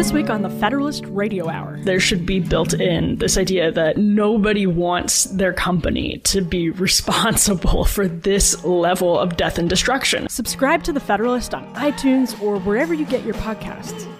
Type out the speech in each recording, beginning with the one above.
This week on the Federalist Radio Hour. There should be built in this idea that nobody wants their company to be responsible for this level of death and destruction. Subscribe to the Federalist on iTunes or wherever you get your podcasts.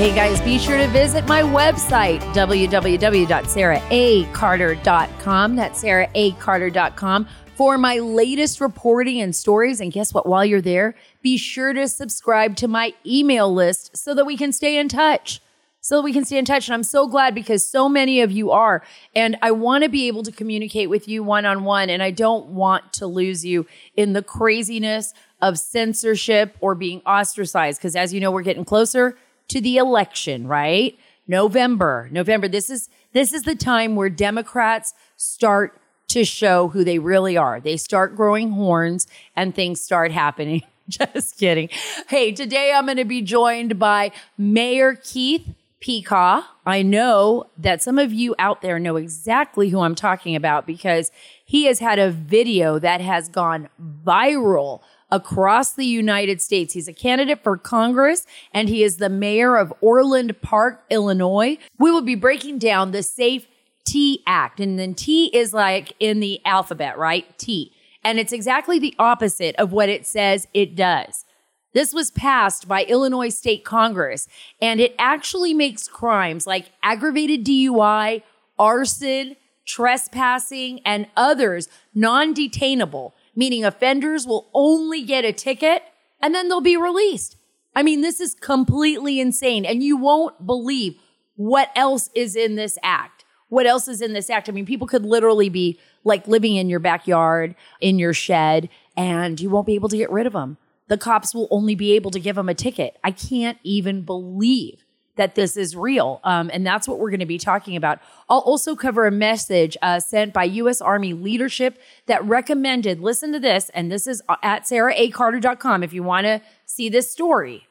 Hey guys, be sure to visit my website, www.sarahacarter.com. That's sarahacarter.com for my latest reporting and stories. And guess what? While you're there, be sure to subscribe to my email list so that we can stay in touch. So that we can stay in touch. And I'm so glad because so many of you are. And I want to be able to communicate with you one on one. And I don't want to lose you in the craziness of censorship or being ostracized. Because as you know, we're getting closer to the election, right? November, November. This is this is the time where Democrats start to show who they really are. They start growing horns and things start happening. Just kidding. Hey, today I'm going to be joined by Mayor Keith Pekau. I know that some of you out there know exactly who I'm talking about because he has had a video that has gone viral across the United States. He's a candidate for Congress and he is the mayor of Orland Park, Illinois. We will be breaking down the Safe T Act. And then T is like in the alphabet, right? T. And it's exactly the opposite of what it says it does. This was passed by Illinois State Congress, and it actually makes crimes like aggravated DUI, arson, trespassing, and others non detainable meaning offenders will only get a ticket and then they'll be released. I mean, this is completely insane. And you won't believe what else is in this act. What else is in this act? I mean, people could literally be like living in your backyard, in your shed, and you won't be able to get rid of them. The cops will only be able to give them a ticket. I can't even believe that this is real. Um, and that's what we're going to be talking about. I'll also cover a message uh, sent by U.S. Army leadership that recommended, listen to this, and this is at sarahacarter.com if you want to see this story.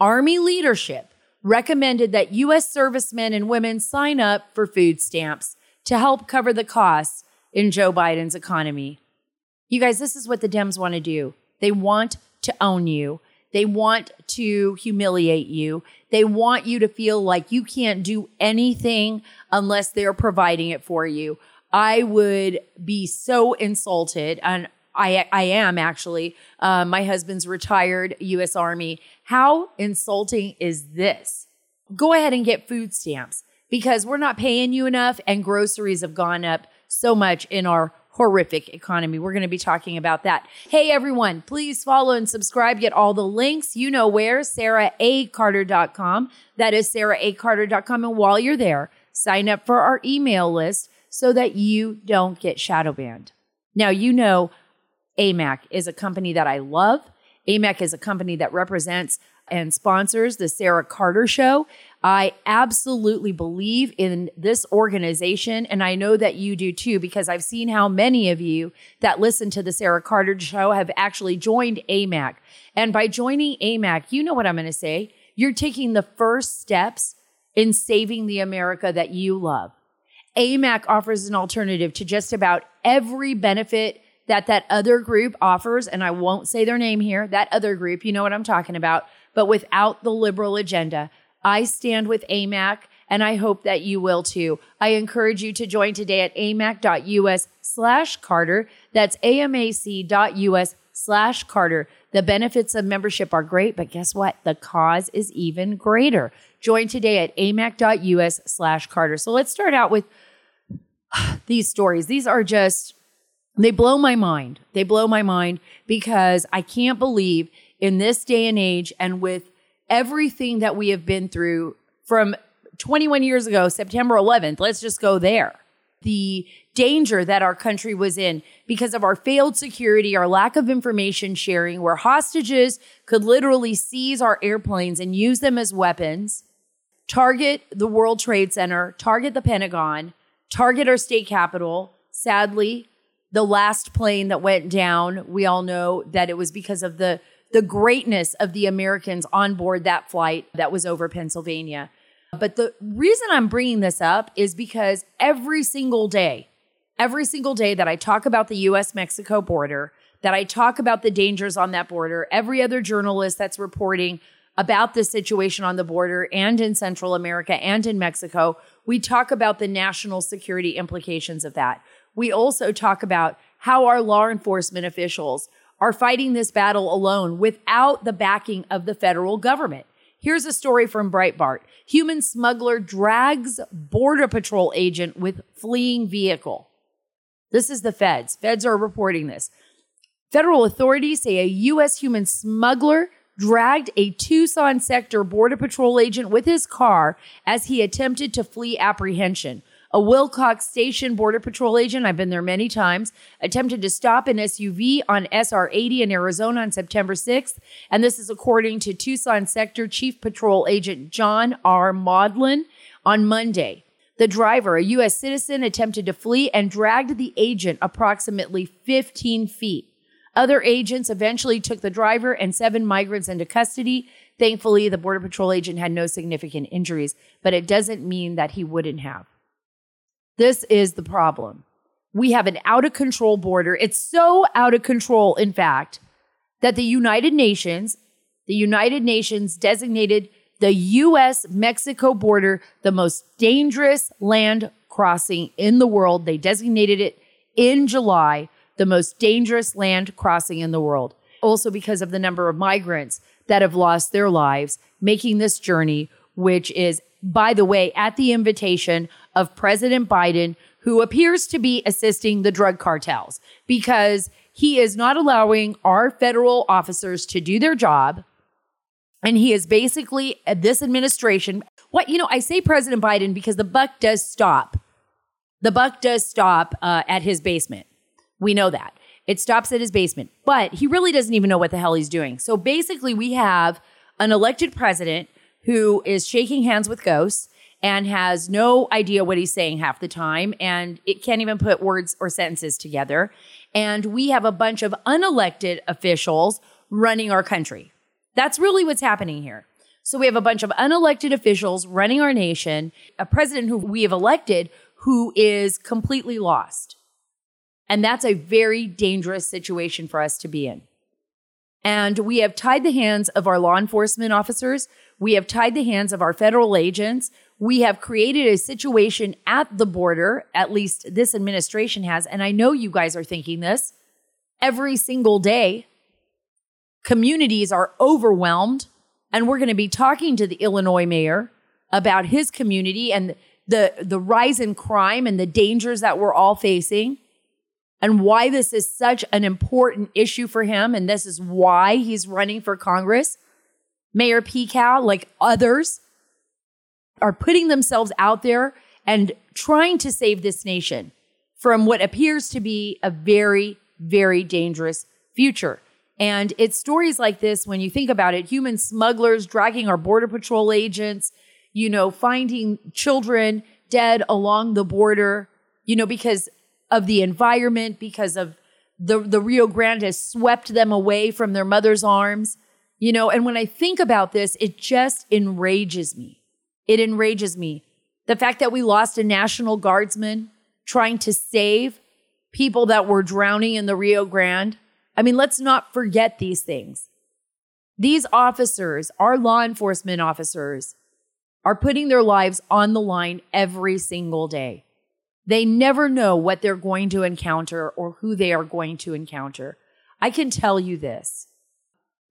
Army leadership recommended that U.S. servicemen and women sign up for food stamps to help cover the costs in Joe Biden's economy. You guys, this is what the Dems want to do. They want to own you. They want to humiliate you. They want you to feel like you can't do anything unless they're providing it for you. I would be so insulted and I, I am actually. Uh, my husband's retired U.S. Army. How insulting is this? Go ahead and get food stamps because we're not paying you enough, and groceries have gone up so much in our horrific economy. We're going to be talking about that. Hey, everyone, please follow and subscribe. Get all the links. You know where, sarahacarter.com. That is sarahacarter.com. And while you're there, sign up for our email list so that you don't get shadow banned. Now, you know, AMAC is a company that I love. AMAC is a company that represents and sponsors the Sarah Carter Show. I absolutely believe in this organization, and I know that you do too, because I've seen how many of you that listen to the Sarah Carter Show have actually joined AMAC. And by joining AMAC, you know what I'm going to say. You're taking the first steps in saving the America that you love. AMAC offers an alternative to just about every benefit that that other group offers. And I won't say their name here, that other group, you know what I'm talking about but without the liberal agenda. I stand with AMAC and I hope that you will too. I encourage you to join today at amac.us slash Carter. That's amac.us slash Carter. The benefits of membership are great, but guess what? The cause is even greater. Join today at amac.us slash Carter. So let's start out with these stories. These are just, they blow my mind. They blow my mind because I can't believe in this day and age and with everything that we have been through from 21 years ago, September 11th, let's just go there. The danger that our country was in because of our failed security, our lack of information sharing, where hostages could literally seize our airplanes and use them as weapons, target the World Trade Center, target the Pentagon, target our state capitol. Sadly, the last plane that went down, we all know that it was because of the the greatness of the Americans on board that flight that was over Pennsylvania. But the reason I'm bringing this up is because every single day, every single day that I talk about the US Mexico border, that I talk about the dangers on that border, every other journalist that's reporting about the situation on the border and in Central America and in Mexico, we talk about the national security implications of that. We also talk about how our law enforcement officials are fighting this battle alone without the backing of the federal government. Here's a story from Breitbart. Human smuggler drags border patrol agent with fleeing vehicle. This is the feds. Feds are reporting this. Federal authorities say a U.S. human smuggler dragged a Tucson sector border patrol agent with his car as he attempted to flee apprehension. A Willcox Station Border Patrol agent, I've been there many times, attempted to stop an SUV on SR 80 in Arizona on September 6th. And this is according to Tucson Sector Chief Patrol Agent John R. Modlin on Monday. The driver, a U.S. citizen, attempted to flee and dragged the agent approximately 15 feet. Other agents eventually took the driver and seven migrants into custody. Thankfully, the Border Patrol agent had no significant injuries, but it doesn't mean that he wouldn't have. This is the problem. We have an out of control border. It's so out of control, in fact, that the United Nations, the United Nations designated the US Mexico border the most dangerous land crossing in the world. They designated it in July the most dangerous land crossing in the world. Also, because of the number of migrants that have lost their lives making this journey, which is, by the way, at the invitation of President Biden, who appears to be assisting the drug cartels because he is not allowing our federal officers to do their job. And he is basically, uh, this administration, what, you know, I say President Biden because the buck does stop. The buck does stop uh, at his basement. We know that. It stops at his basement, but he really doesn't even know what the hell he's doing. So basically, we have an elected president who is shaking hands with ghosts and has no idea what he's saying half the time and it can't even put words or sentences together. And we have a bunch of unelected officials running our country. That's really what's happening here. So we have a bunch of unelected officials running our nation, a president who we have elected who is completely lost. And that's a very dangerous situation for us to be in. And we have tied the hands of our law enforcement officers. We have tied the hands of our federal agents. We have created a situation at the border, at least this administration has. And I know you guys are thinking this every single day. Communities are overwhelmed. And we're going to be talking to the Illinois mayor about his community and the, the rise in crime and the dangers that we're all facing and why this is such an important issue for him. And this is why he's running for Congress. Mayor Pekau, like others, are putting themselves out there and trying to save this nation from what appears to be a very, very dangerous future. And it's stories like this, when you think about it, human smugglers dragging our Border Patrol agents, you know, finding children dead along the border, you know, because of the environment, because of the, the Rio Grande has swept them away from their mother's arms, you know. And when I think about this, it just enrages me. It enrages me. The fact that we lost a National Guardsman trying to save people that were drowning in the Rio Grande. I mean, let's not forget these things. These officers, our law enforcement officers, are putting their lives on the line every single day. They never know what they're going to encounter or who they are going to encounter. I can tell you this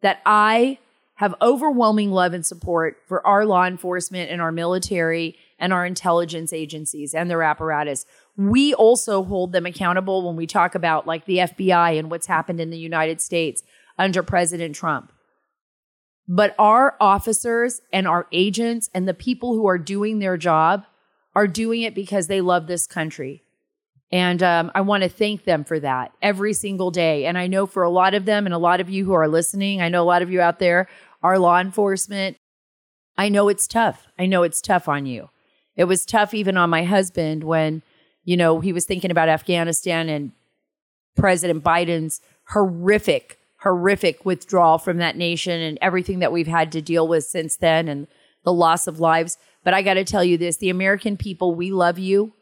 that I have overwhelming love and support for our law enforcement and our military and our intelligence agencies and their apparatus. We also hold them accountable when we talk about like the FBI and what's happened in the United States under President Trump. But our officers and our agents and the people who are doing their job are doing it because they love this country. And um, I want to thank them for that every single day. And I know for a lot of them and a lot of you who are listening, I know a lot of you out there are law enforcement. I know it's tough. I know it's tough on you. It was tough even on my husband when, you know, he was thinking about Afghanistan and President Biden's horrific, horrific withdrawal from that nation and everything that we've had to deal with since then and the loss of lives. But I got to tell you this the American people, we love you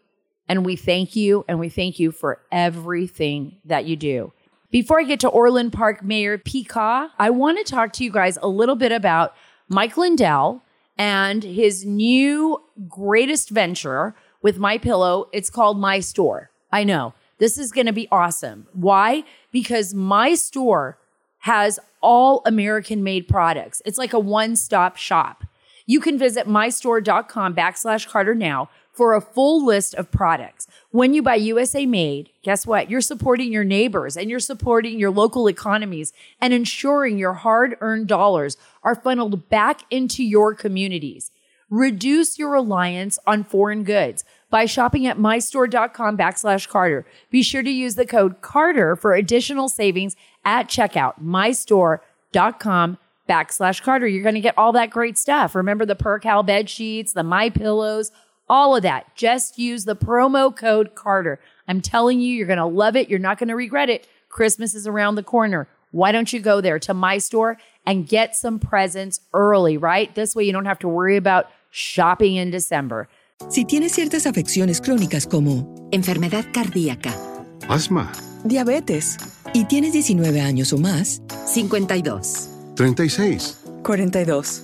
and we thank you and we thank you for everything that you do. Before I get to Orland Park Mayor Pekau, I want to talk to you guys a little bit about Mike Lindell and his new greatest venture with My Pillow. It's called My Store. I know this is going to be awesome. Why? Because My Store has all American made products. It's like a one stop shop. You can visit mystore.com backslash Carter now for a full list of products. When you buy USA made, guess what? You're supporting your neighbors and you're supporting your local economies and ensuring your hard earned dollars are funneled back into your communities. Reduce your reliance on foreign goods by shopping at mystore.com backslash Carter. Be sure to use the code Carter for additional savings at checkout. mystore.com backslash Carter. You're going to get all that great stuff. Remember the Percale bed sheets, the My Pillows, all of that. Just use the promo code Carter. I'm telling you, you're going to love it. You're not going to regret it. Christmas is around the corner. Why don't you go there to my store and get some presents early, right? This way you don't have to worry about shopping in December. Si tienes ciertas afecciones crónicas como enfermedad cardíaca, asma, diabetes y tienes 19 años o más, 52, 36, 42.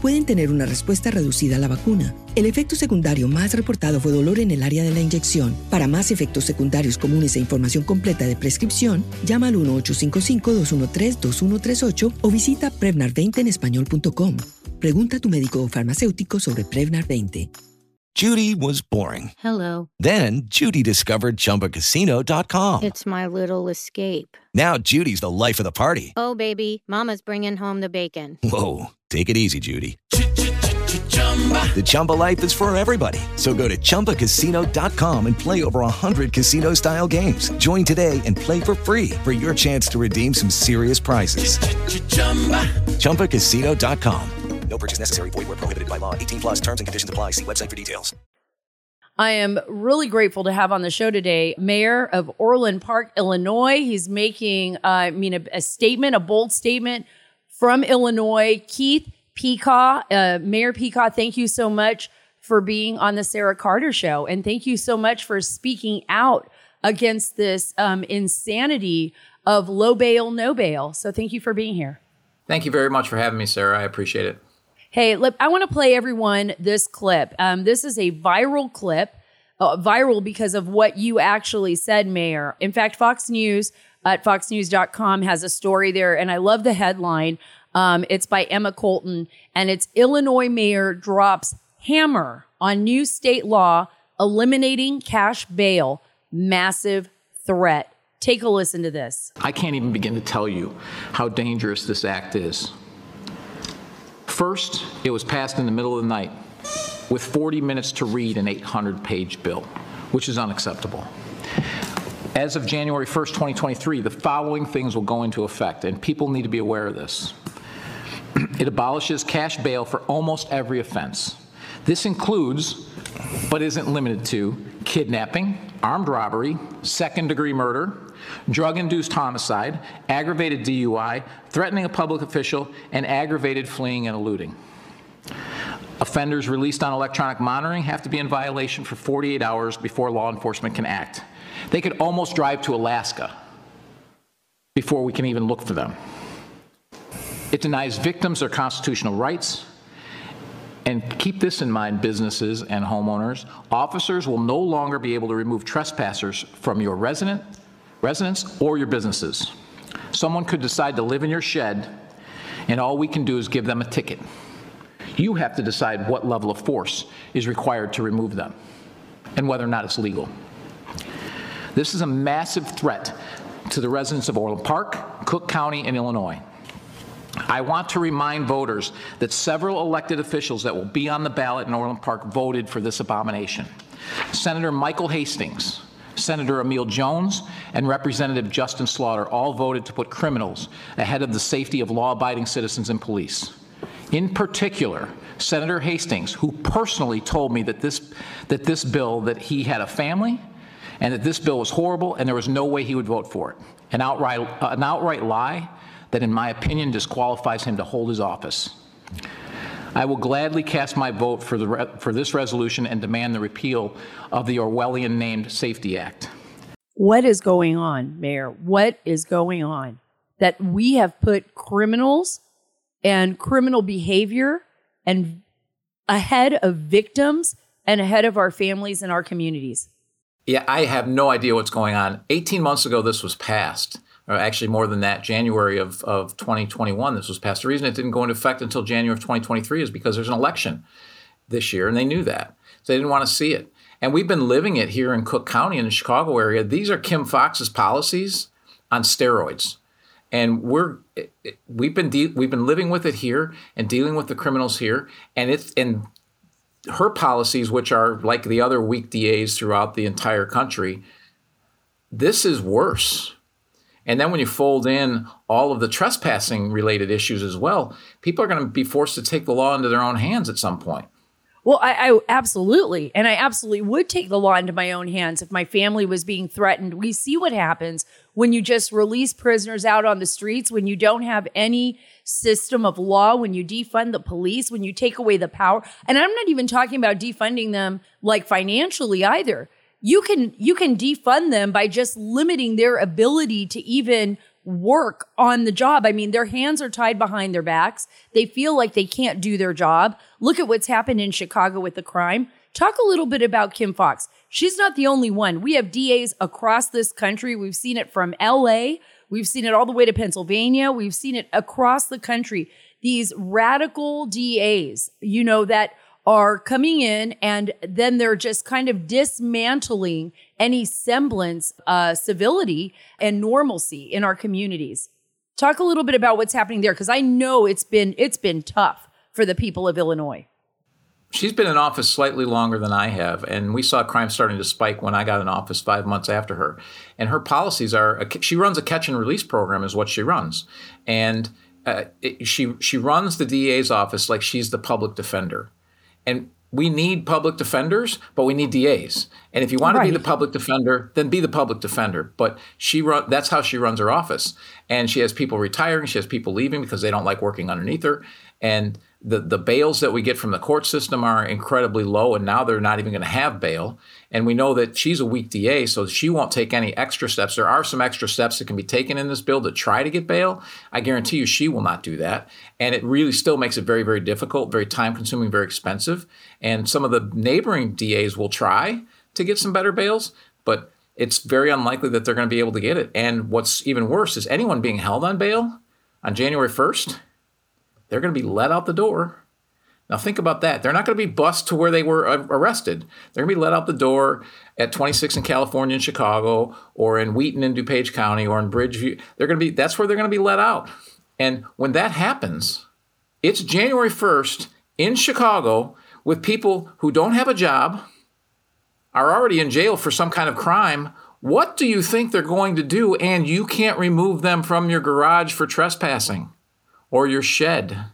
pueden tener una respuesta reducida a la vacuna. El efecto secundario más reportado fue dolor en el área de la inyección. Para más efectos secundarios comunes e información completa de prescripción, llama al 1-855-213-2138 o visita Prevnar20 en español.com. Pregunta a tu médico o farmacéutico sobre Prevnar 20. Judy was boring. Hello. Then Judy discovered chumbacasino.com. It's my little escape. Now Judy's the life of the party. Oh, baby, Mama's bringing home the bacon. Whoa. Take it easy, Judy. The Chumba life is for everybody. So go to ChumbaCasino.com and play over 100 casino style games. Join today and play for free for your chance to redeem some serious prizes. ChumbaCasino.com. No purchase necessary. Void where prohibited by law. 18 plus terms and conditions apply. See website for details. I am really grateful to have on the show today Mayor of Orland Park, Illinois. He's making, uh, I mean, a, a statement, a bold statement from Illinois. Keith Pekau, uh, Mayor Pekau, thank you so much for being on the Sarah Carter Show. And thank you so much for speaking out against this um, insanity of low bail, no bail. So thank you for being here. Thank you very much for having me, Sarah. I appreciate it. Hey, look, I want to play everyone this clip. Um, this is a viral clip, uh, viral because of what you actually said, Mayor. In fact, Fox News at foxnews.com has a story there, and I love the headline. Um, it's by Emma Colton, and it's Illinois mayor drops hammer on new state law eliminating cash bail. Massive threat. Take a listen to this. I can't even begin to tell you how dangerous this act is. First, it was passed in the middle of the night with 40 minutes to read an 800 page bill, which is unacceptable. As of January 1st, 2023, the following things will go into effect, and people need to be aware of this. It abolishes cash bail for almost every offense. This includes, but isn't limited to, kidnapping, armed robbery, second degree murder, drug induced homicide, aggravated DUI, threatening a public official, and aggravated fleeing and eluding. Offenders released on electronic monitoring have to be in violation for 48 hours before law enforcement can act. They could almost drive to Alaska before we can even look for them. It denies victims their constitutional rights. And keep this in mind, businesses and homeowners. Officers will no longer be able to remove trespassers from your resident, residence or your businesses. Someone could decide to live in your shed, and all we can do is give them a ticket. You have to decide what level of force is required to remove them and whether or not it's legal. This is a massive threat to the residents of Orland Park, Cook County, and Illinois. I want to remind voters that several elected officials that will be on the ballot in Orland Park voted for this abomination. Senator Michael Hastings, Senator Emil Jones, and Representative Justin Slaughter all voted to put criminals ahead of the safety of law abiding citizens and police. In particular, Senator Hastings, who personally told me that this, that this bill, that he had a family, and that this bill was horrible, and there was no way he would vote for it. An outright, uh, an outright lie that, in my opinion, disqualifies him to hold his office. I will gladly cast my vote for, the for this resolution and demand the repeal of the Orwellian named Safe T Act. What is going on, Mayor? What is going on? That we have put criminals and criminal behavior and ahead of victims and ahead of our families and our communities. Yeah, I have no idea what's going on. 18 months ago, this was passed, or actually more than that, January of, of 2021, this was passed. The reason it didn't go into effect until January of 2023 is because there's an election this year, and they knew that. So they didn't want to see it. And we've been living it here in Cook County in the Chicago area. These are Kim Foxx's policies on steroids. And we're we've been de- we've been living with it here and dealing with the criminals here, and it's and her policies, which are like the other weak DAs throughout the entire country, this is worse. And then when you fold in all of the trespassing related issues as well, people are going to be forced to take the law into their own hands at some point. Well, I, I, absolutely, and I absolutely would take the law into my own hands if my family was being threatened. We see what happens when you just release prisoners out on the streets, when you don't have any system of law, when you defund the police, when you take away the power. And I'm not even talking about defunding them like financially either. You can you can defund them by just limiting their ability to even work on the job. I mean, their hands are tied behind their backs. They feel like they can't do their job. Look at what's happened in Chicago with the crime. Talk a little bit about Kim Foxx. She's not the only one. We have DAs across this country. We've seen it from LA. We've seen it all the way to Pennsylvania. We've seen it across the country. These radical DAs, you know, that are coming in and then they're just kind of dismantling any semblance uh, civility and normalcy in our communities. Talk a little bit about what's happening there because I know it's been it's been tough for the people of Illinois. She's been in office slightly longer than I have, and we saw crime starting to spike when I got in office five months after her. And her policies are she runs a catch and release program, is what she runs, and uh, it, she she runs the DA's office like she's the public defender and we need public defenders, but we need DAs. And if you want right. to be the public defender, then be the public defender. But she run that's how she runs her office. And she has people retiring, she has people leaving because they don't like working underneath her. And the, the bails that we get from the court system are incredibly low, and now they're not even going to have bail. And we know that she's a weak DA, so she won't take any extra steps. There are some extra steps that can be taken in this bill to try to get bail. I guarantee you she will not do that. And it really still makes it very, very difficult, very time consuming, very expensive. And some of the neighboring DAs will try to get some better bails, but it's very unlikely that they're going to be able to get it. And what's even worse is anyone being held on bail on January 1st, they're going to be let out the door now think about that. They're not going to be bused to where they were arrested. They're going to be let out the door at 26 in California and Chicago, or in Wheaton in DuPage County, or in Bridgeview. They're going to be. That's where they're going to be let out. And when that happens, it's January 1st in Chicago with people who don't have a job, are already in jail for some kind of crime. What do you think they're going to do? And you can't remove them from your garage for trespassing or your shed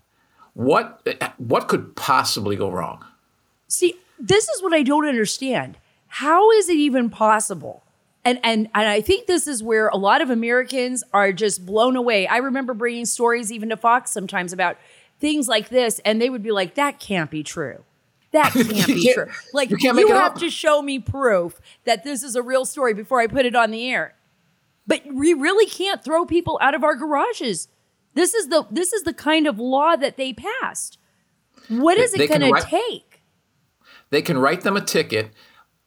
what what could possibly go wrong? See, this is what I don't understand. How is it even possible? And and and I think this is where a lot of Americans are just blown away. I remember bringing stories even to Fox sometimes about things like this, and they would be like, "That can't be true." That can't be true. Like you, you have up. to show me proof that this is a real story before I put it on the air. But we really can't throw people out of our garages. This is the this is the kind of law that they passed. What is it going to take? They can write them a ticket,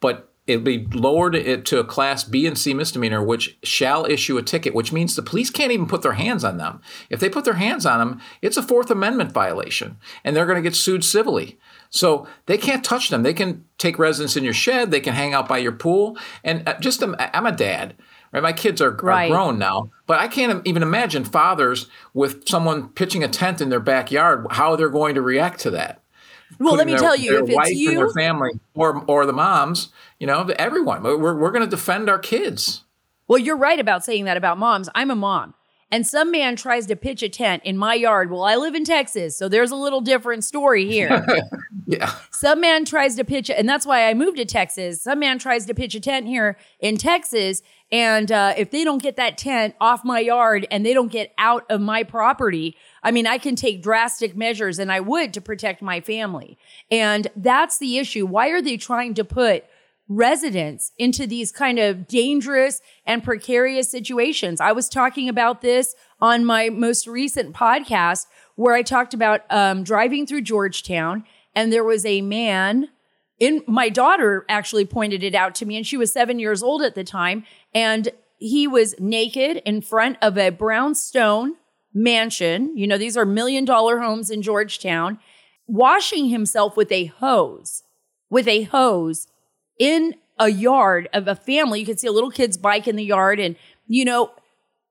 but it'll be lowered it to a class B and C misdemeanor, which shall issue a ticket, which means the police can't even put their hands on them. If they put their hands on them, it's a Fourth Amendment violation, and they're going to get sued civilly. So they can't touch them. They can take residence in your shed. They can hang out by your pool. And uh, just, I'm a dad Right? My kids are, Right. are grown now, but I can't even imagine fathers with someone pitching a tent in their backyard how they're going to react to that. Well, let me their- tell you, their if it's wife and their family or or the moms, you know, everyone, we're we're going to defend our kids. Well, you're right about saying that about moms. I'm a mom. And some man tries to pitch a tent in my yard. Well, I live in Texas, so there's a little different story here. Yeah. some man tries to pitch, and that's why I moved to Texas. Some man tries to pitch a tent here in Texas. And uh, if they don't get that tent off my yard and they don't get out of my property, I mean, I can take drastic measures and I would to protect my family. And that's the issue. Why are they trying to put residents into these kind of dangerous and precarious situations. I was talking about this on my most recent podcast where I talked about um, driving through Georgetown and there was a man in my daughter actually pointed it out to me and she was seven years old at the time and he was naked in front of a brownstone mansion you know these are million dollar homes in georgetown washing himself with a hose with a hose in a yard of a family. You can see a little kid's bike in the yard. And, you know,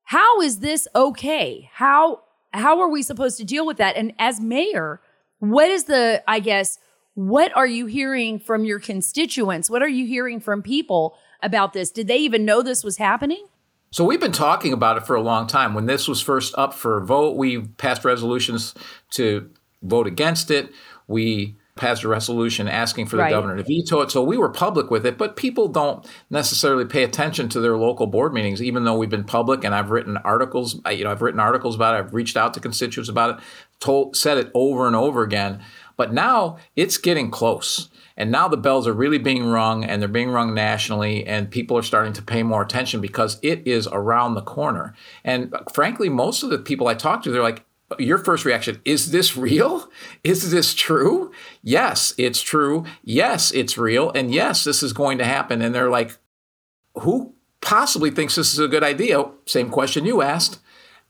how is this okay? How how are we supposed to deal with that? And as mayor, what is the, I guess, what are you hearing from your constituents? What are you hearing from people about this? Did they even know this was happening? So we've been talking about it for a long time. When this was first up for a vote, we passed resolutions to vote against it. We passed a resolution asking for the Right. governor to veto it. So we were public with it, but people don't necessarily pay attention to their local board meetings, even though we've been public and I've written articles. You know, I've written articles about it. I've reached out to constituents about it, told, said it over and over again. But now it's getting close. And now the bells are really being rung and they're being rung nationally, and people are starting to pay more attention because it is around the corner. And frankly, most of the people I talk to, they're like, your first reaction is this real? Is this true? Yes, it's true. Yes, it's real. And yes, this is going to happen. And they're like, who possibly thinks this is a good idea? Same question you asked.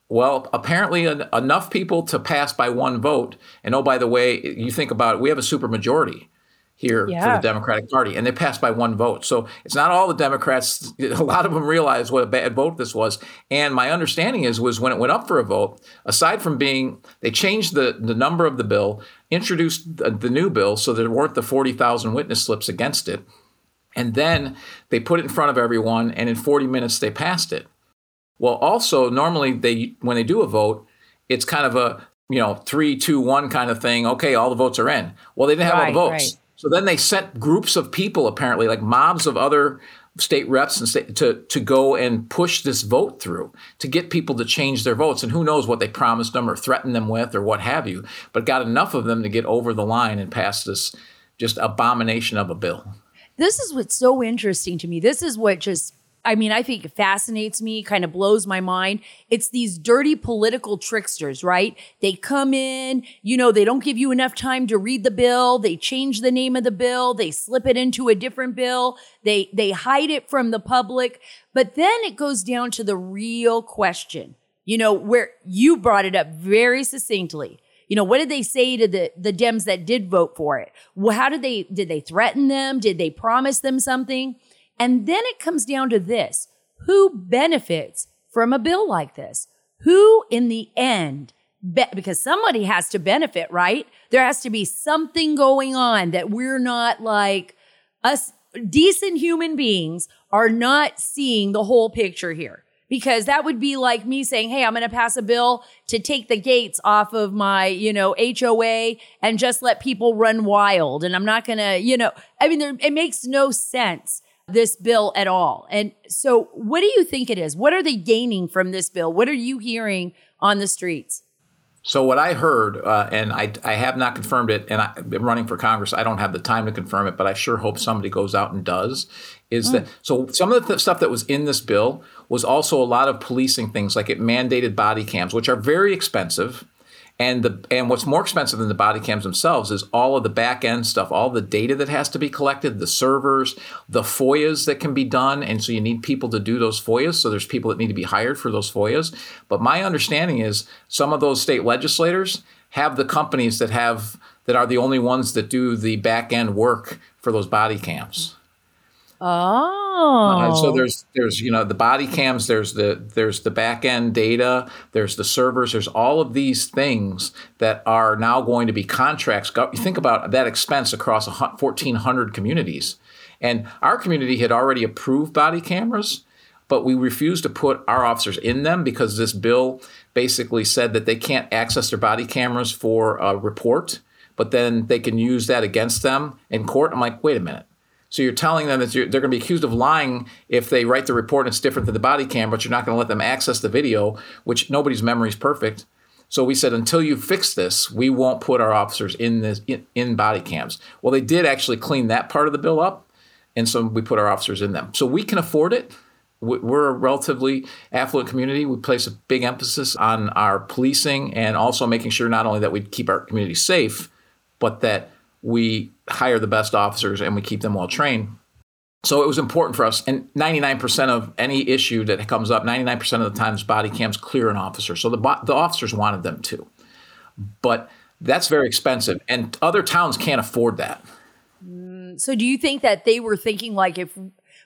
Well, apparently en- enough people to pass by one vote. And oh, by the way, you think about it, we have a supermajority here for the Democratic Party, and they passed by one vote. So it's not all the Democrats. A lot of them realized what a bad vote this was. And my understanding is was when it went up for a vote, aside from being they changed the the number of the bill, introduced the, the new bill, so there weren't the forty thousand witness slips against it, and then they put it in front of everyone, and in forty minutes they passed it. Well, also normally they when they do a vote, it's kind of a you know three, two, one kind of thing. Okay, all the votes are in. Well, they didn't have all the votes, right. so then they sent groups of people, apparently like mobs of other state reps and state, to to go and push this vote through to get people to change their votes. And who knows what they promised them or threatened them with or what have you, but got enough of them to get over the line and pass this just abomination of a bill. This is what's so interesting to me. This is what just, I mean, I think it fascinates me, kind of blows my mind. It's these dirty political tricksters, right? They come in, you know, they don't give you enough time to read the bill. They change the name of the bill. They slip it into a different bill. They, they hide it from the public. But then it goes down to the real question, you know, where you brought it up very succinctly. You know, what did they say to the the Dems that did vote for it? Well, how did they did they threaten them? Did they promise them something? And then it comes down to this. Who benefits from a bill like this? Who in the end be- because somebody has to benefit, right? There has to be something going on that we're not like us decent human beings are not seeing the whole picture here because that would be like me saying, Hey, I'm going to pass a bill to take the gates off of my, you know, HOA and just let people run wild. And I'm not going to, you know, I mean, there, it makes no sense, this bill at all. And so what do you think it is? What are they gaining from this bill? What are you hearing on the streets? So what I heard, uh, and I, I have not confirmed it, and I, I've been running for Congress. I don't have the time to confirm it, but I sure hope somebody goes out and does. Is that so? Some of the th- stuff that was in this bill was also a lot of policing things, like it mandated body cams, which are very expensive. And the and what's more expensive than the body cams themselves is all of the back end stuff, all the data that has to be collected, the servers, the FOIAs that can be done, and so you need people to do those FOIAs. So there's people that need to be hired for those FOIAs. But my understanding is some of those state legislators have the companies that have that are the only ones that do the back end work for those body cams. Oh, Uh, so there's there's you know the body cams, there's the there's the back end data, there's the servers, there's all of these things that are now going to be contracts. You think about that expense across 1,400 communities, and our community had already approved body cameras, but we refused to put our officers in them because this bill basically said that they can't access their body cameras for a report, but then they can use that against them in court. I'm like, wait a minute. So you're telling them that they're going to be accused of lying if they write the report and it's different than the body cam, but you're not going to let them access the video, which nobody's memory is perfect. So we said until you fix this, we won't put our officers in this in, in body cams. Well, they did actually clean that part of the bill up, and so we put our officers in them. So we can afford it. We- We're a relatively affluent community. We place a big emphasis on our policing and also making sure not only that we keep our community safe, but that we hire the best officers and we keep them well trained. So it was important for us. And 99% of any issue that comes up, 99% of the times body cams clear an officer. So the, the officers wanted them to. But that's very expensive. And other towns can't afford that. Mm, so do you think that they were thinking like if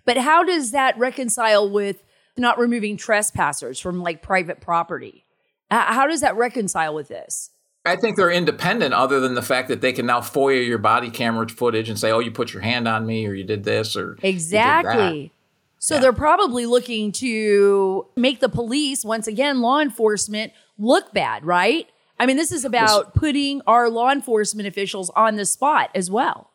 but how does that reconcile with not removing trespassers from like private property? How does that reconcile with this? I think they're independent, other than the fact that they can now FOIA your body camera footage and say, "Oh, you put your hand on me, or you did this, or you did that." Exactly. So they're probably looking to make the police, once again, law enforcement, look bad, right? I mean, this is about putting our law enforcement officials on the spot as well.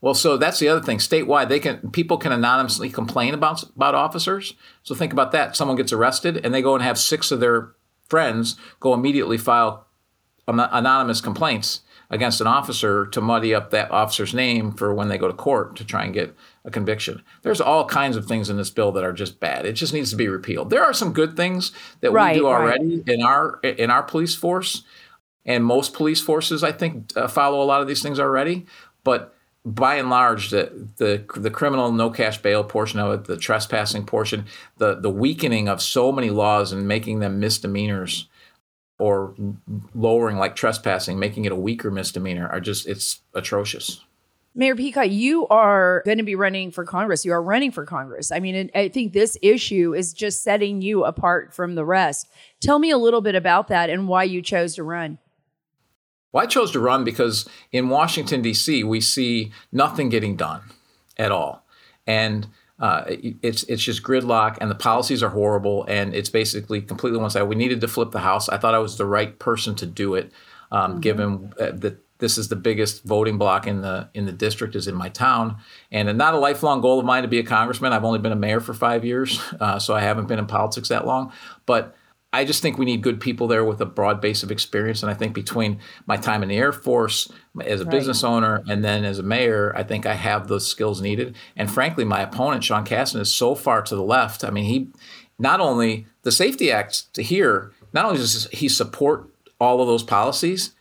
Well, so that's the other thing. Statewide, they can people can anonymously complain about about officers. So think about that. Someone gets arrested, and they go and have six of their friends go immediately file anonymous complaints against an officer to muddy up that officer's name for when they go to court to try and get a conviction. There's all kinds of things in this bill that are just bad. It just needs to be repealed. There are some good things that Right, we do right. already in our in our police force, and most police forces, I think, uh, follow a lot of these things already. But by and large, the the the criminal no cash bail portion of it, the trespassing portion, the the weakening of so many laws and making them misdemeanors, or lowering like trespassing, making it a weaker misdemeanor, are just it's atrocious. Mayor Pekau, you are going to be running for Congress. You are running for Congress. I mean, I think this issue is just setting you apart from the rest. Tell me a little bit about that and why you chose to run. Well, I chose to run because in Washington, D.C., we see nothing getting done at all. And uh, it's it's just gridlock, and the policies are horrible, and it's basically completely one side. We needed to flip the House. I thought I was the right person to do it, um, given uh, that this is the biggest voting block in the in the district is in my town, and not a lifelong goal of mine to be a congressman. I've only been a mayor for five years, uh, so I haven't been in politics that long, but. I just think we need good people there with a broad base of experience. And I think between my time in the Air Force as a business owner and then as a mayor, I think I have those skills needed. And frankly, my opponent, Sean Casten, is so far to the left. I mean, he not only the Safe T Act to here, not only does he support all of those policies,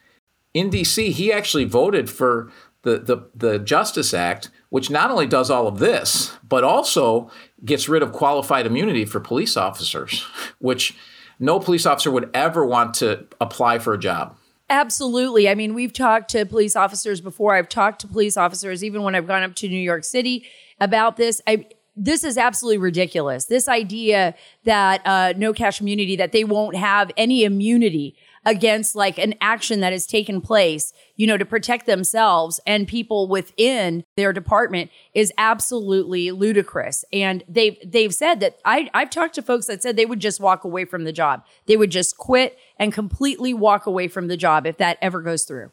in DC, he actually voted for the, the, the Justice Act, which not only does all of this, but also gets rid of qualified immunity for police officers, which no police officer would ever want to apply for a job. Absolutely. I mean, we've talked to police officers before. I've talked to police officers even when I've gone up to New York City about this. I this is absolutely ridiculous. This idea that uh, no cash immunity, that they won't have any immunity against like an action that has taken place, you know, to protect themselves and people within their department is absolutely ludicrous. And they've they've said that I I've talked to folks that said they would just walk away from the job. They would just quit and completely walk away from the job if that ever goes through.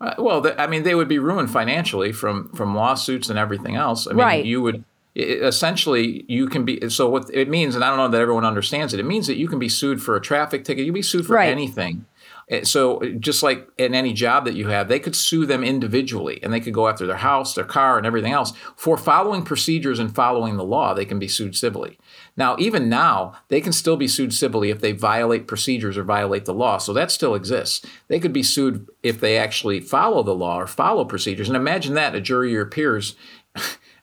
Uh, well, I mean, they would be ruined financially from from lawsuits and everything else. I mean, Right. you would i- essentially you can be so what it means, and I don't know that everyone understands it. It means that you can be sued for a traffic ticket. You can be sued for Right. anything. Uh, So just like in any job that you have, they could sue them individually, and they could go after their house, their car, and everything else for following procedures and following the law. They can be sued civilly. Now, even now, they can still be sued civilly if they violate procedures or violate the law. So that still exists. They could be sued if they actually follow the law or follow procedures. And imagine that a jury your peers,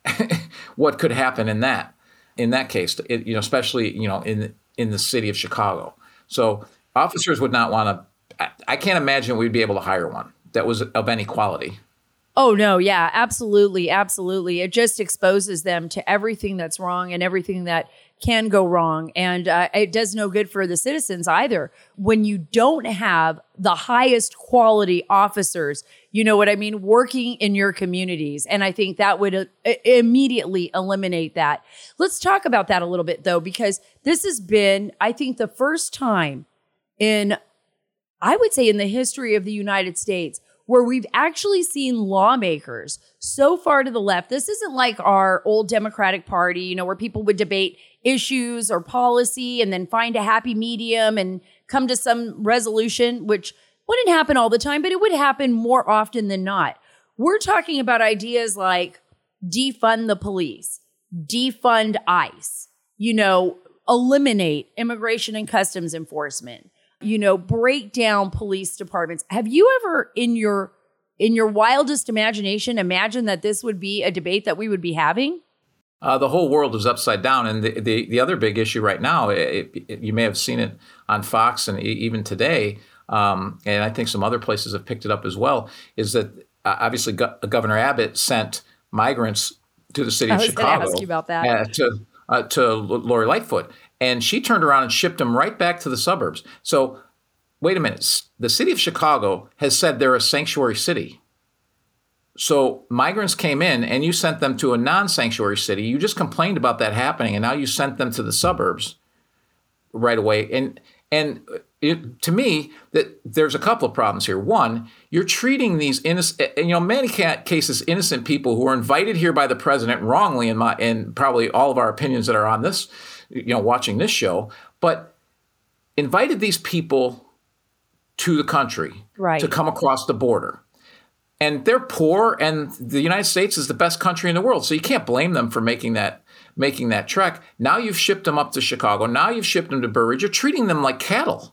what could happen in that in that case? It, you know, especially you know in in the city of Chicago. So officers would not want to. I, I can't imagine we'd be able to hire one that was of any quality. Oh, no. Yeah, absolutely. Absolutely. It just exposes them to everything that's wrong and everything that can go wrong. And uh, it does no good for the citizens either. When you don't have the highest quality officers, you know what I mean, working in your communities. And I think that would uh, immediately eliminate that. Let's talk about that a little bit, though, because this has been, I think, the first time in, I would say, in the history of the United States where we've actually seen lawmakers so far to the left. This isn't like our old Democratic Party, you know, where people would debate issues or policy and then find a happy medium and come to some resolution, which wouldn't happen all the time, but it would happen more often than not. We're talking about ideas like defund the police, defund ICE, you know, eliminate immigration and customs enforcement, you know, break down police departments. Have you ever in your in your wildest imagination imagined that this would be a debate that we would be having? Uh, the whole world is upside down, and the the, the other big issue right now, it, it, you may have seen it on Fox and even today, um, and I think some other places have picked it up as well, is that uh, obviously Go- Governor Abbott sent migrants to the city I of was Chicago ask you about that. uh, to uh, to Lori Lightfoot, and she turned around and shipped them right back to the suburbs. So, wait a minute, the city of Chicago has said they're a sanctuary city. So migrants came in and you sent them to a non-sanctuary city. You just complained about that happening, and now you sent them to the suburbs right away. And and uh, it, to me, that there's a couple of problems here. One, you're treating these innocent, you know, many cases, innocent people who are invited here by the president wrongly, in my and probably all of our opinions that are on this, you know, watching this show, but invited these people to the country Right. to come across the border. And they're poor and the united states is the best country in the world so you can't blame them for making that making that trek. Now you've shipped them up to chicago. Now you've shipped them to Burr Ridge you're treating them like cattle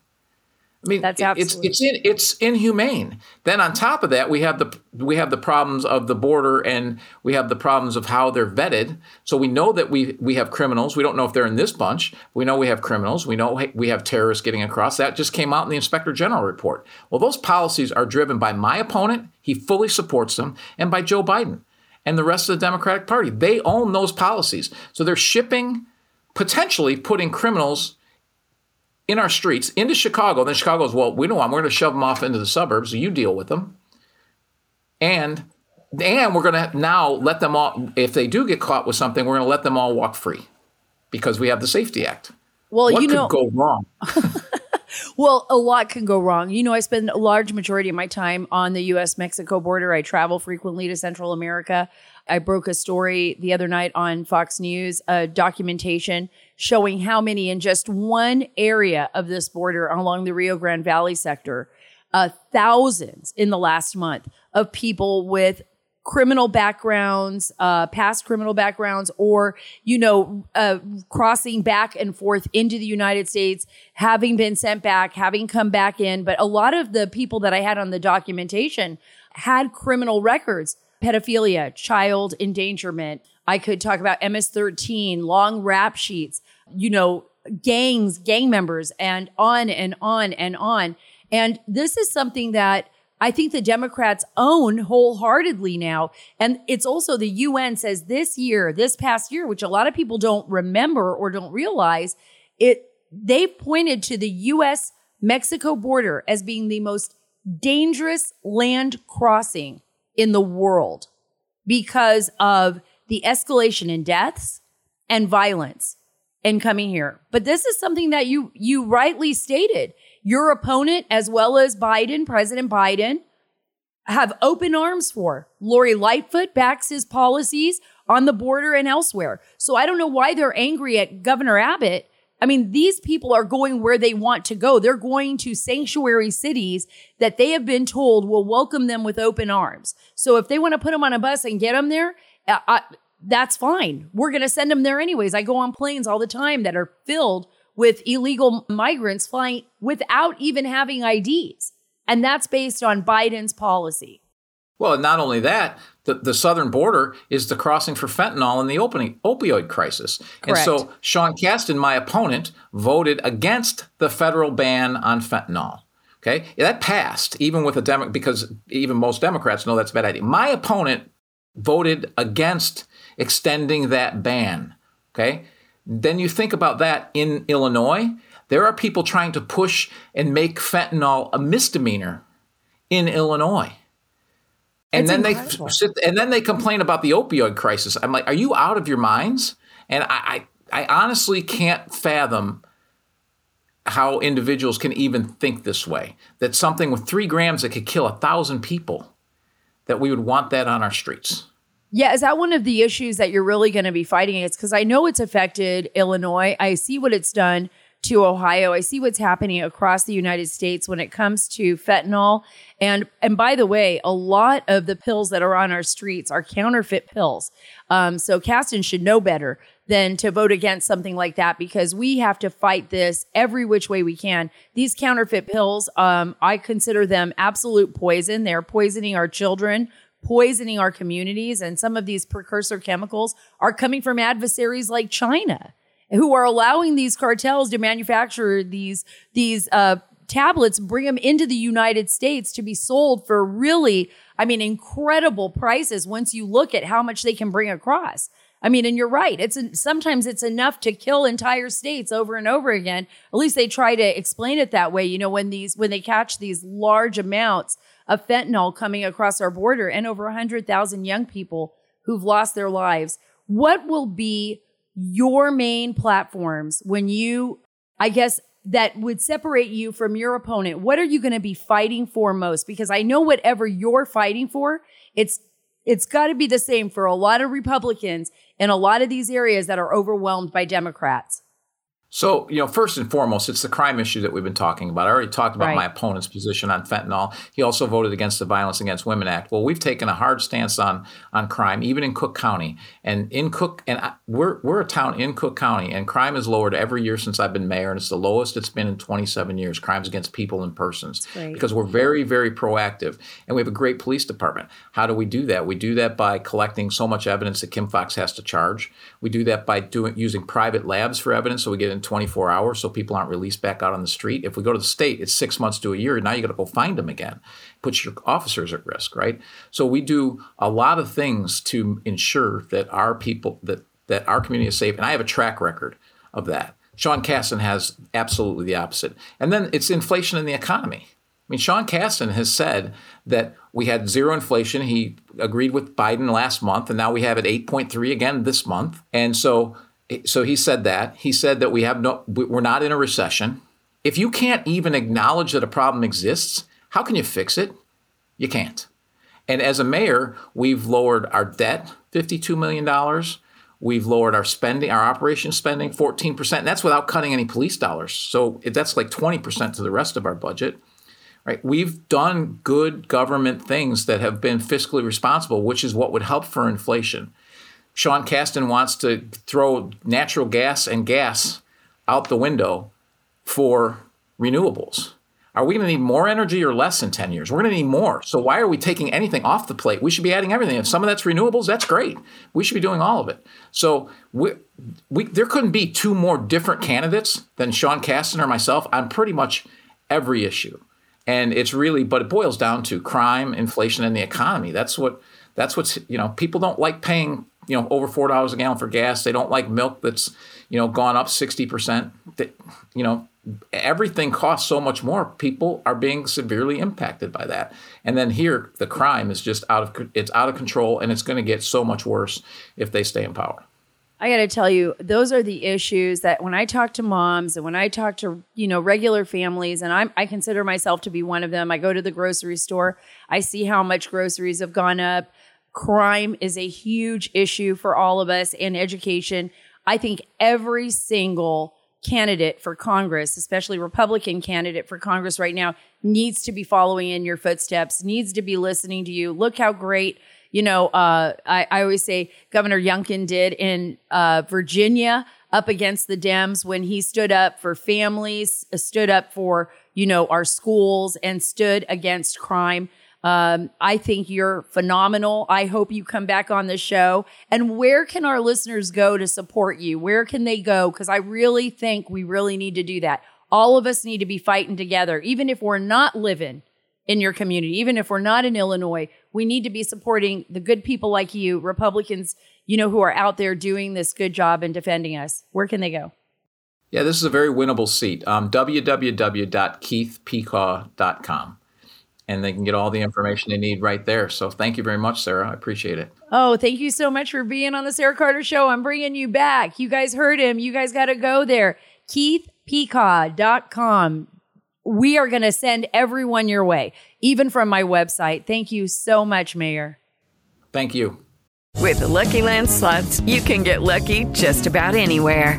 i mean That's it- it's it's in, it's inhumane. Then on top of that we have the we have the problems of the border and we have the problems of how they're vetted. So we know that we we have criminals. We don't know if they're in this bunch. We know we have criminals. We know we have terrorists getting across. That just came out in the inspector general report. Well those policies are driven by my opponent. He fully supports them and by joe biden and the rest of the democratic party. They own those policies. So they're shipping potentially putting criminals in our streets into Chicago. Then Chicago goes, well, we don't want. We're going to shove them off into the suburbs. So you deal with them, and and we're going to now let them all. If they do get caught with something, we're going to let them all walk free because we have the Safe T Act. Well, what you could know, go wrong? Well, a lot can go wrong. You know, I spend a large majority of my time on the US Mexico border. I travel frequently to Central America. I broke a story the other night on Fox News, a documentation showing how many in just one area of this border along the Rio Grande Valley sector, uh, thousands in the last month of people with criminal backgrounds, uh, past criminal backgrounds, or, you know, uh, crossing back and forth into the United States, having been sent back, having come back in. But a lot of the people that I had on the documentation had criminal records, pedophilia, child endangerment. I could talk about MS 13, long rap sheets, you know, gangs, gang members, and on and on and on. And this is something that I think the Democrats own wholeheartedly now. And it's also the UN says this year, this past year, which a lot of people don't remember or don't realize, it they pointed to the US Mexico border as being the most dangerous land crossing in the world because of the escalation in deaths and violence in coming here. But this is something that you you rightly stated. Your opponent as well as Biden, President Biden, have open arms for. Lori Lightfoot backs his policies on the border and elsewhere. So I don't know why they're angry at Governor Abbott. I mean, these people are going where they want to go. They're going to sanctuary cities that they have been told will welcome them with open arms. So if they want to put them on a bus and get them there, uh, I, that's fine. We're going to send them there anyways. I go on planes all the time that are filled with illegal migrants flying without even having IDs. And that's based on Biden's policy. Well, not only that, the, the southern border is the crossing for fentanyl in the opening opioid crisis. Correct. And so Sean Casten, my opponent, voted against the federal ban on fentanyl, Okay, that passed even with a Demo because even most Democrats know that's a bad idea. My opponent voted against extending that ban. Okay, then you think about that in Illinois. There are people trying to push and make fentanyl a misdemeanor in Illinois. And It's then incredible. they sit, and then they complain about the opioid crisis. I'm like, are you out of your minds? And I, I, I honestly can't fathom how individuals can even think this way. That something with three grams that could kill a thousand people, that we would want that on our streets. Yeah, is that one of the issues that you're really going to be fighting against? Because I know it's affected Illinois. I see what it's done to Ohio. I see what's happening across the United States when it comes to fentanyl. And and by the way, a lot of the pills that are on our streets are counterfeit pills. Um, so Casten should know better than to vote against something like that because we have to fight this every which way we can. These counterfeit pills, um, I consider them absolute poison. They're poisoning our children poisoning our communities. And some of these precursor chemicals are coming from adversaries like China, who are allowing these cartels to manufacture these these uh, tablets, bring them into the United States to be sold for really, I mean, incredible prices. Once you look at how much they can bring across. I mean, and you're right. It's sometimes it's enough to kill entire states over and over again. At least they try to explain it that way. You know, when these when they catch these large amounts of fentanyl coming across our border and over 100,000 young people who've lost their lives. What will be your main platforms when you, I guess, that would separate you from your opponent? What are you going to be fighting for most? Because I know whatever you're fighting for, it's it's got to be the same for a lot of Republicans in a lot of these areas that are overwhelmed by Democrats. So, you know, first and foremost, it's the crime issue that we've been talking about. I already talked about Right. my opponent's position on fentanyl. He also voted against the Violence Against Women Act. Well, we've taken a hard stance on on crime, even in Cook County. And in Cook, and I, we're we're a town in Cook County, and crime has lowered every year since I've been mayor, and it's the lowest it's been in 27 years. Crimes against people and persons, great. because we're very very proactive, and we have a great police department. How do we do that? We do that by collecting so much evidence that Kim Foxx has to charge. We do that by doing using private labs for evidence, so we get in 24 hours, so people aren't released back out on the street. If we go to the state, it's six months to a year. Now you got to go find them again. Puts your officers at risk, right? So we do a lot of things to ensure that our people that that our community is safe, and I have a track record of that. Sean Casten has absolutely the opposite. And then it's inflation in the economy. I mean, Sean Casten has said that we had zero inflation. He agreed with Biden last month, and now we have it 8.3 again this month. And so, so he said that. He said that we have no, we're not in a recession. If you can't even acknowledge that a problem exists, how can you fix it? You can't. And as a mayor, we've lowered our debt $52 million. We've lowered our spending, our operation spending 14%. And that's without cutting any police dollars. So that's like 20% to the rest of our budget. Right? We've done good government things that have been fiscally responsible, which is what would help for inflation. Sean Casten wants to throw natural gas and gas out the window for renewables. Are we going to need more energy or less in 10 years? We're going to need more. So why are we taking anything off the plate? We should be adding everything. If some of that's renewables, that's great. We should be doing all of it. So we, we, there couldn't be two more different candidates than Sean Casten or myself on pretty much every issue. And it's really, but it boils down to crime, inflation, and the economy. That's what, that's what's, you know, people don't like paying, you know, over $4 a gallon for gas. They don't like milk that's, you know, gone up 60%. That, you know, everything costs so much more. People are being severely impacted by that. And then here, the crime is just out of it's out of control, and it's going to get so much worse if they stay in power. I got to tell you, those are the issues that when I talk to moms and when I talk to, you know, regular families, and I'm, I consider myself to be one of them. I go to the grocery store, I see how much groceries have gone up. Crime is a huge issue for all of us and education. I think every single candidate for Congress, especially Republican candidate for Congress right now, needs to be following in your footsteps, needs to be listening to you. Look how great you know, uh, I, I always say Governor Youngkin did in uh, Virginia up against the Dems when he stood up for families, stood up for, you know, our schools and stood against crime. Um, I think you're phenomenal. I hope you come back on the show. And where can our listeners go to support you? Where can they go? Because I really think we really need to do that. All of us need to be fighting together, even if we're not living in your community, even if we're not in Illinois. We need to be supporting the good people like you, Republicans, you know, who are out there doing this good job and defending us. Where can they go? Yeah, this is a very winnable seat. Um. And they can get all the information they need right there. So thank you very much, Sarah. I appreciate it. Oh, thank you so much for being on the Sarah Carter Show. I'm bringing you back. You guys heard him. You guys got to go there. KeithPekau.com. We are going to send everyone your way, even from my website. Thank you so much, Mayor. Thank you. With the Lucky Land slots, you can get lucky just about anywhere.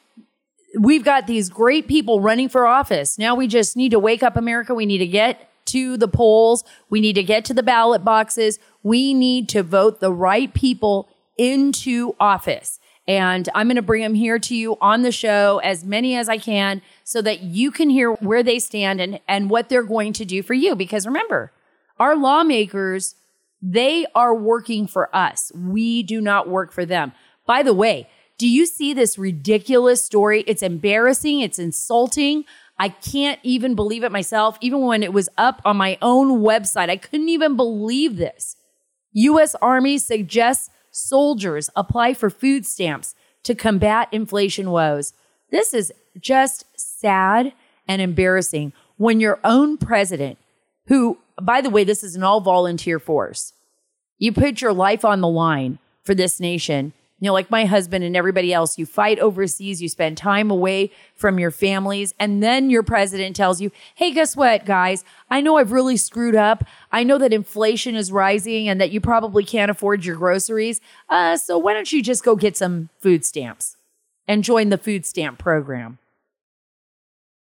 We've got these great people running for office. Now we just need to wake up America. We need to get to the polls. We need to get to the ballot boxes. We need to vote the right people into office. And I'm going to bring them here to you on the show, as many as I can, so that you can hear where they stand and, and what they're going to do for you. Because remember, our lawmakers, they are working for us. We do not work for them. By the way, do you see this ridiculous story? It's embarrassing, it's insulting. I can't even believe it myself. Even when it was up on my own website, I couldn't even believe this. US Army suggests soldiers apply for food stamps to combat inflation woes. This is just sad and embarrassing when your own president, who, by the way, this is an all volunteer force, you put your life on the line for this nation you know, like my husband and everybody else, you fight overseas, you spend time away from your families, and then your president tells you, hey, guess what, guys? I know I've really screwed up. I know that inflation is rising and that you probably can't afford your groceries. Uh, so why don't you just go get some food stamps and join the food stamp program?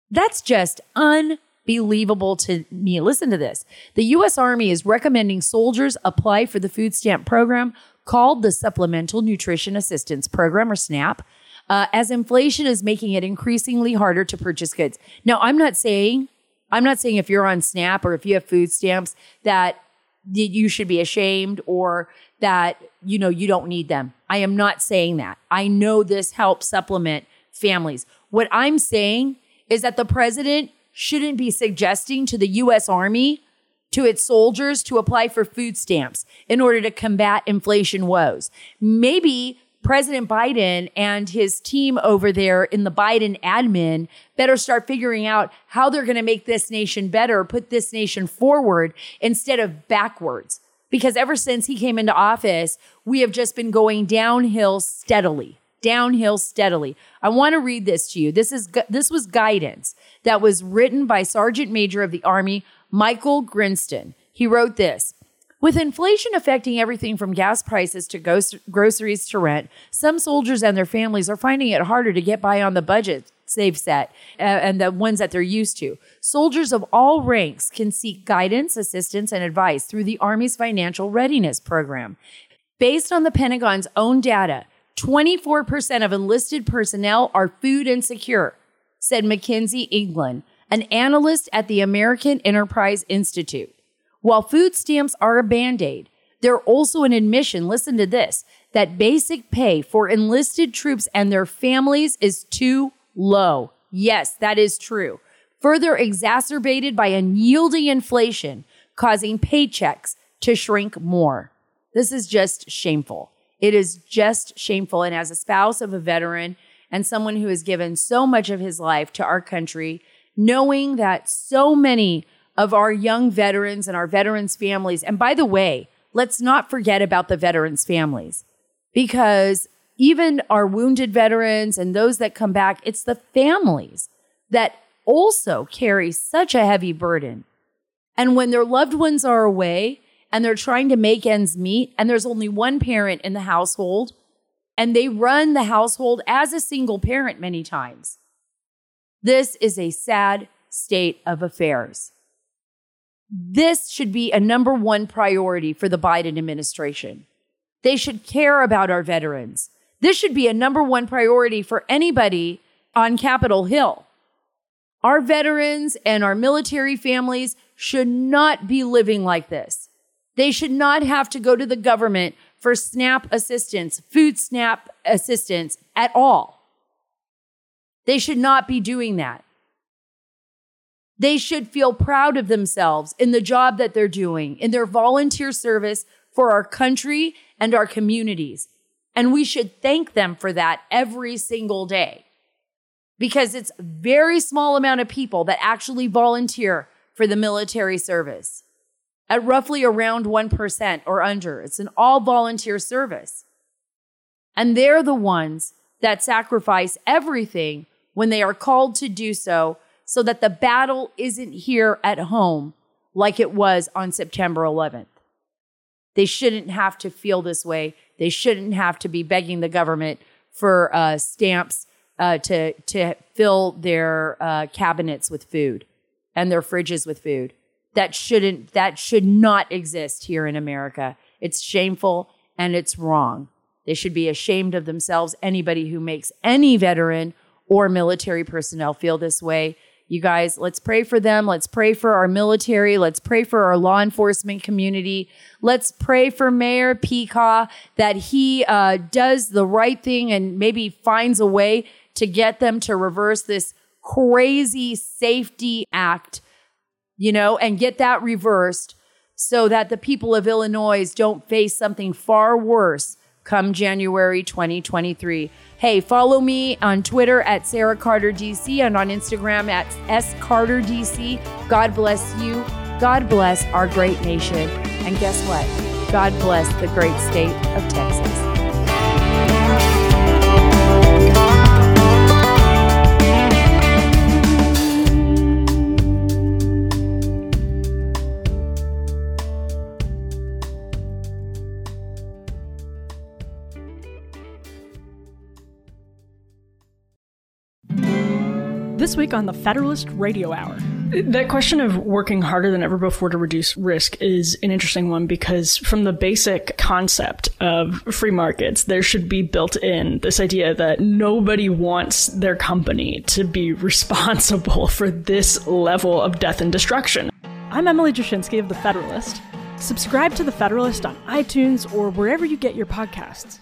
That's just unbelievable to me. Listen to this. The U.S. Army is recommending soldiers apply for the food stamp program called the Supplemental Nutrition Assistance Program, or SNAP, uh, as inflation is making it increasingly harder to purchase goods. Now, I'm not saying, I'm not saying if you're on SNAP or if you have food stamps that you should be ashamed or that you know you don't need them. I am not saying that. I know this helps supplement families. What I'm saying is that the president shouldn't be suggesting to the US Army to its soldiers to apply for food stamps in order to combat inflation woes. Maybe President Biden and his team over there in the Biden admin better start figuring out how they're going to make this nation better, put this nation forward instead of backwards. Because ever since he came into office, we have just been going downhill steadily downhill steadily. I want to read this to you. This is this was guidance that was written by Sergeant Major of the Army Michael Grinston. He wrote this With inflation affecting everything from gas prices to groceries to rent, some soldiers and their families are finding it harder to get by on the budget they've set and the ones that they're used to. Soldiers of all ranks can seek guidance, assistance, and advice through the Army's Financial Readiness Program. Based on the Pentagon's own data, 24% of enlisted personnel are food insecure, said Mackenzie Eaglen, an analyst at the American Enterprise Institute. While food stamps are a band aid, they're also an admission, listen to this, that basic pay for enlisted troops and their families is too low. Yes, that is true. Further exacerbated by unyielding inflation, causing paychecks to shrink more. This is just shameful. It is just shameful. And as a spouse of a veteran and someone who has given so much of his life to our country, knowing that so many of our young veterans and our veterans' families, and by the way, let's not forget about the veterans' families because even our wounded veterans and those that come back, it's the families that also carry such a heavy burden. And when their loved ones are away and they're trying to make ends meet, and there's only one parent in the household, and they run the household as a single parent many times. This is a sad state of affairs. This should be a number one priority for the Biden administration. They should care about our veterans. This should be a number one priority for anybody on Capitol Hill. Our veterans and our military families should not be living like this. They should not have to go to the government for SNAP assistance, food SNAP assistance at all. They should not be doing that. They should feel proud of themselves in the job that they're doing, in their volunteer service for our country and our communities. And we should thank them for that every single day because it's a very small amount of people that actually volunteer for the military service at roughly around 1% or under. It's an all volunteer service. And they're the ones that sacrifice everything when they are called to do so, so that the battle isn't here at home like it was on September 11th. They shouldn't have to feel this way. They shouldn't have to be begging the government for uh, stamps uh, to to fill their uh, cabinets with food and their fridges with food. That shouldn't that should not exist here in America. It's shameful and it's wrong. They should be ashamed of themselves. Anybody who makes any veteran or military personnel feel this way. You guys, let's pray for them. Let's pray for our military. Let's pray for our law enforcement community. Let's pray for Mayor Pekau that he uh, does the right thing and maybe finds a way to get them to reverse this crazy Safe T Act, you know, and get that reversed so that the people of Illinois don't face something far worse come January 2023. Hey, follow me on Twitter at Sarah Carter DC and on Instagram at S Carter DC. God bless you. God bless our great nation. And guess what? God bless the great state of Texas. This week on the Federalist Radio Hour. That question of working harder than ever before to reduce risk is an interesting one because, from the basic concept of free markets, there should be built in this idea that nobody wants their company to be responsible for this level of death and destruction. I'm Emily Jashinsky of The Federalist. Subscribe to The Federalist on iTunes or wherever you get your podcasts.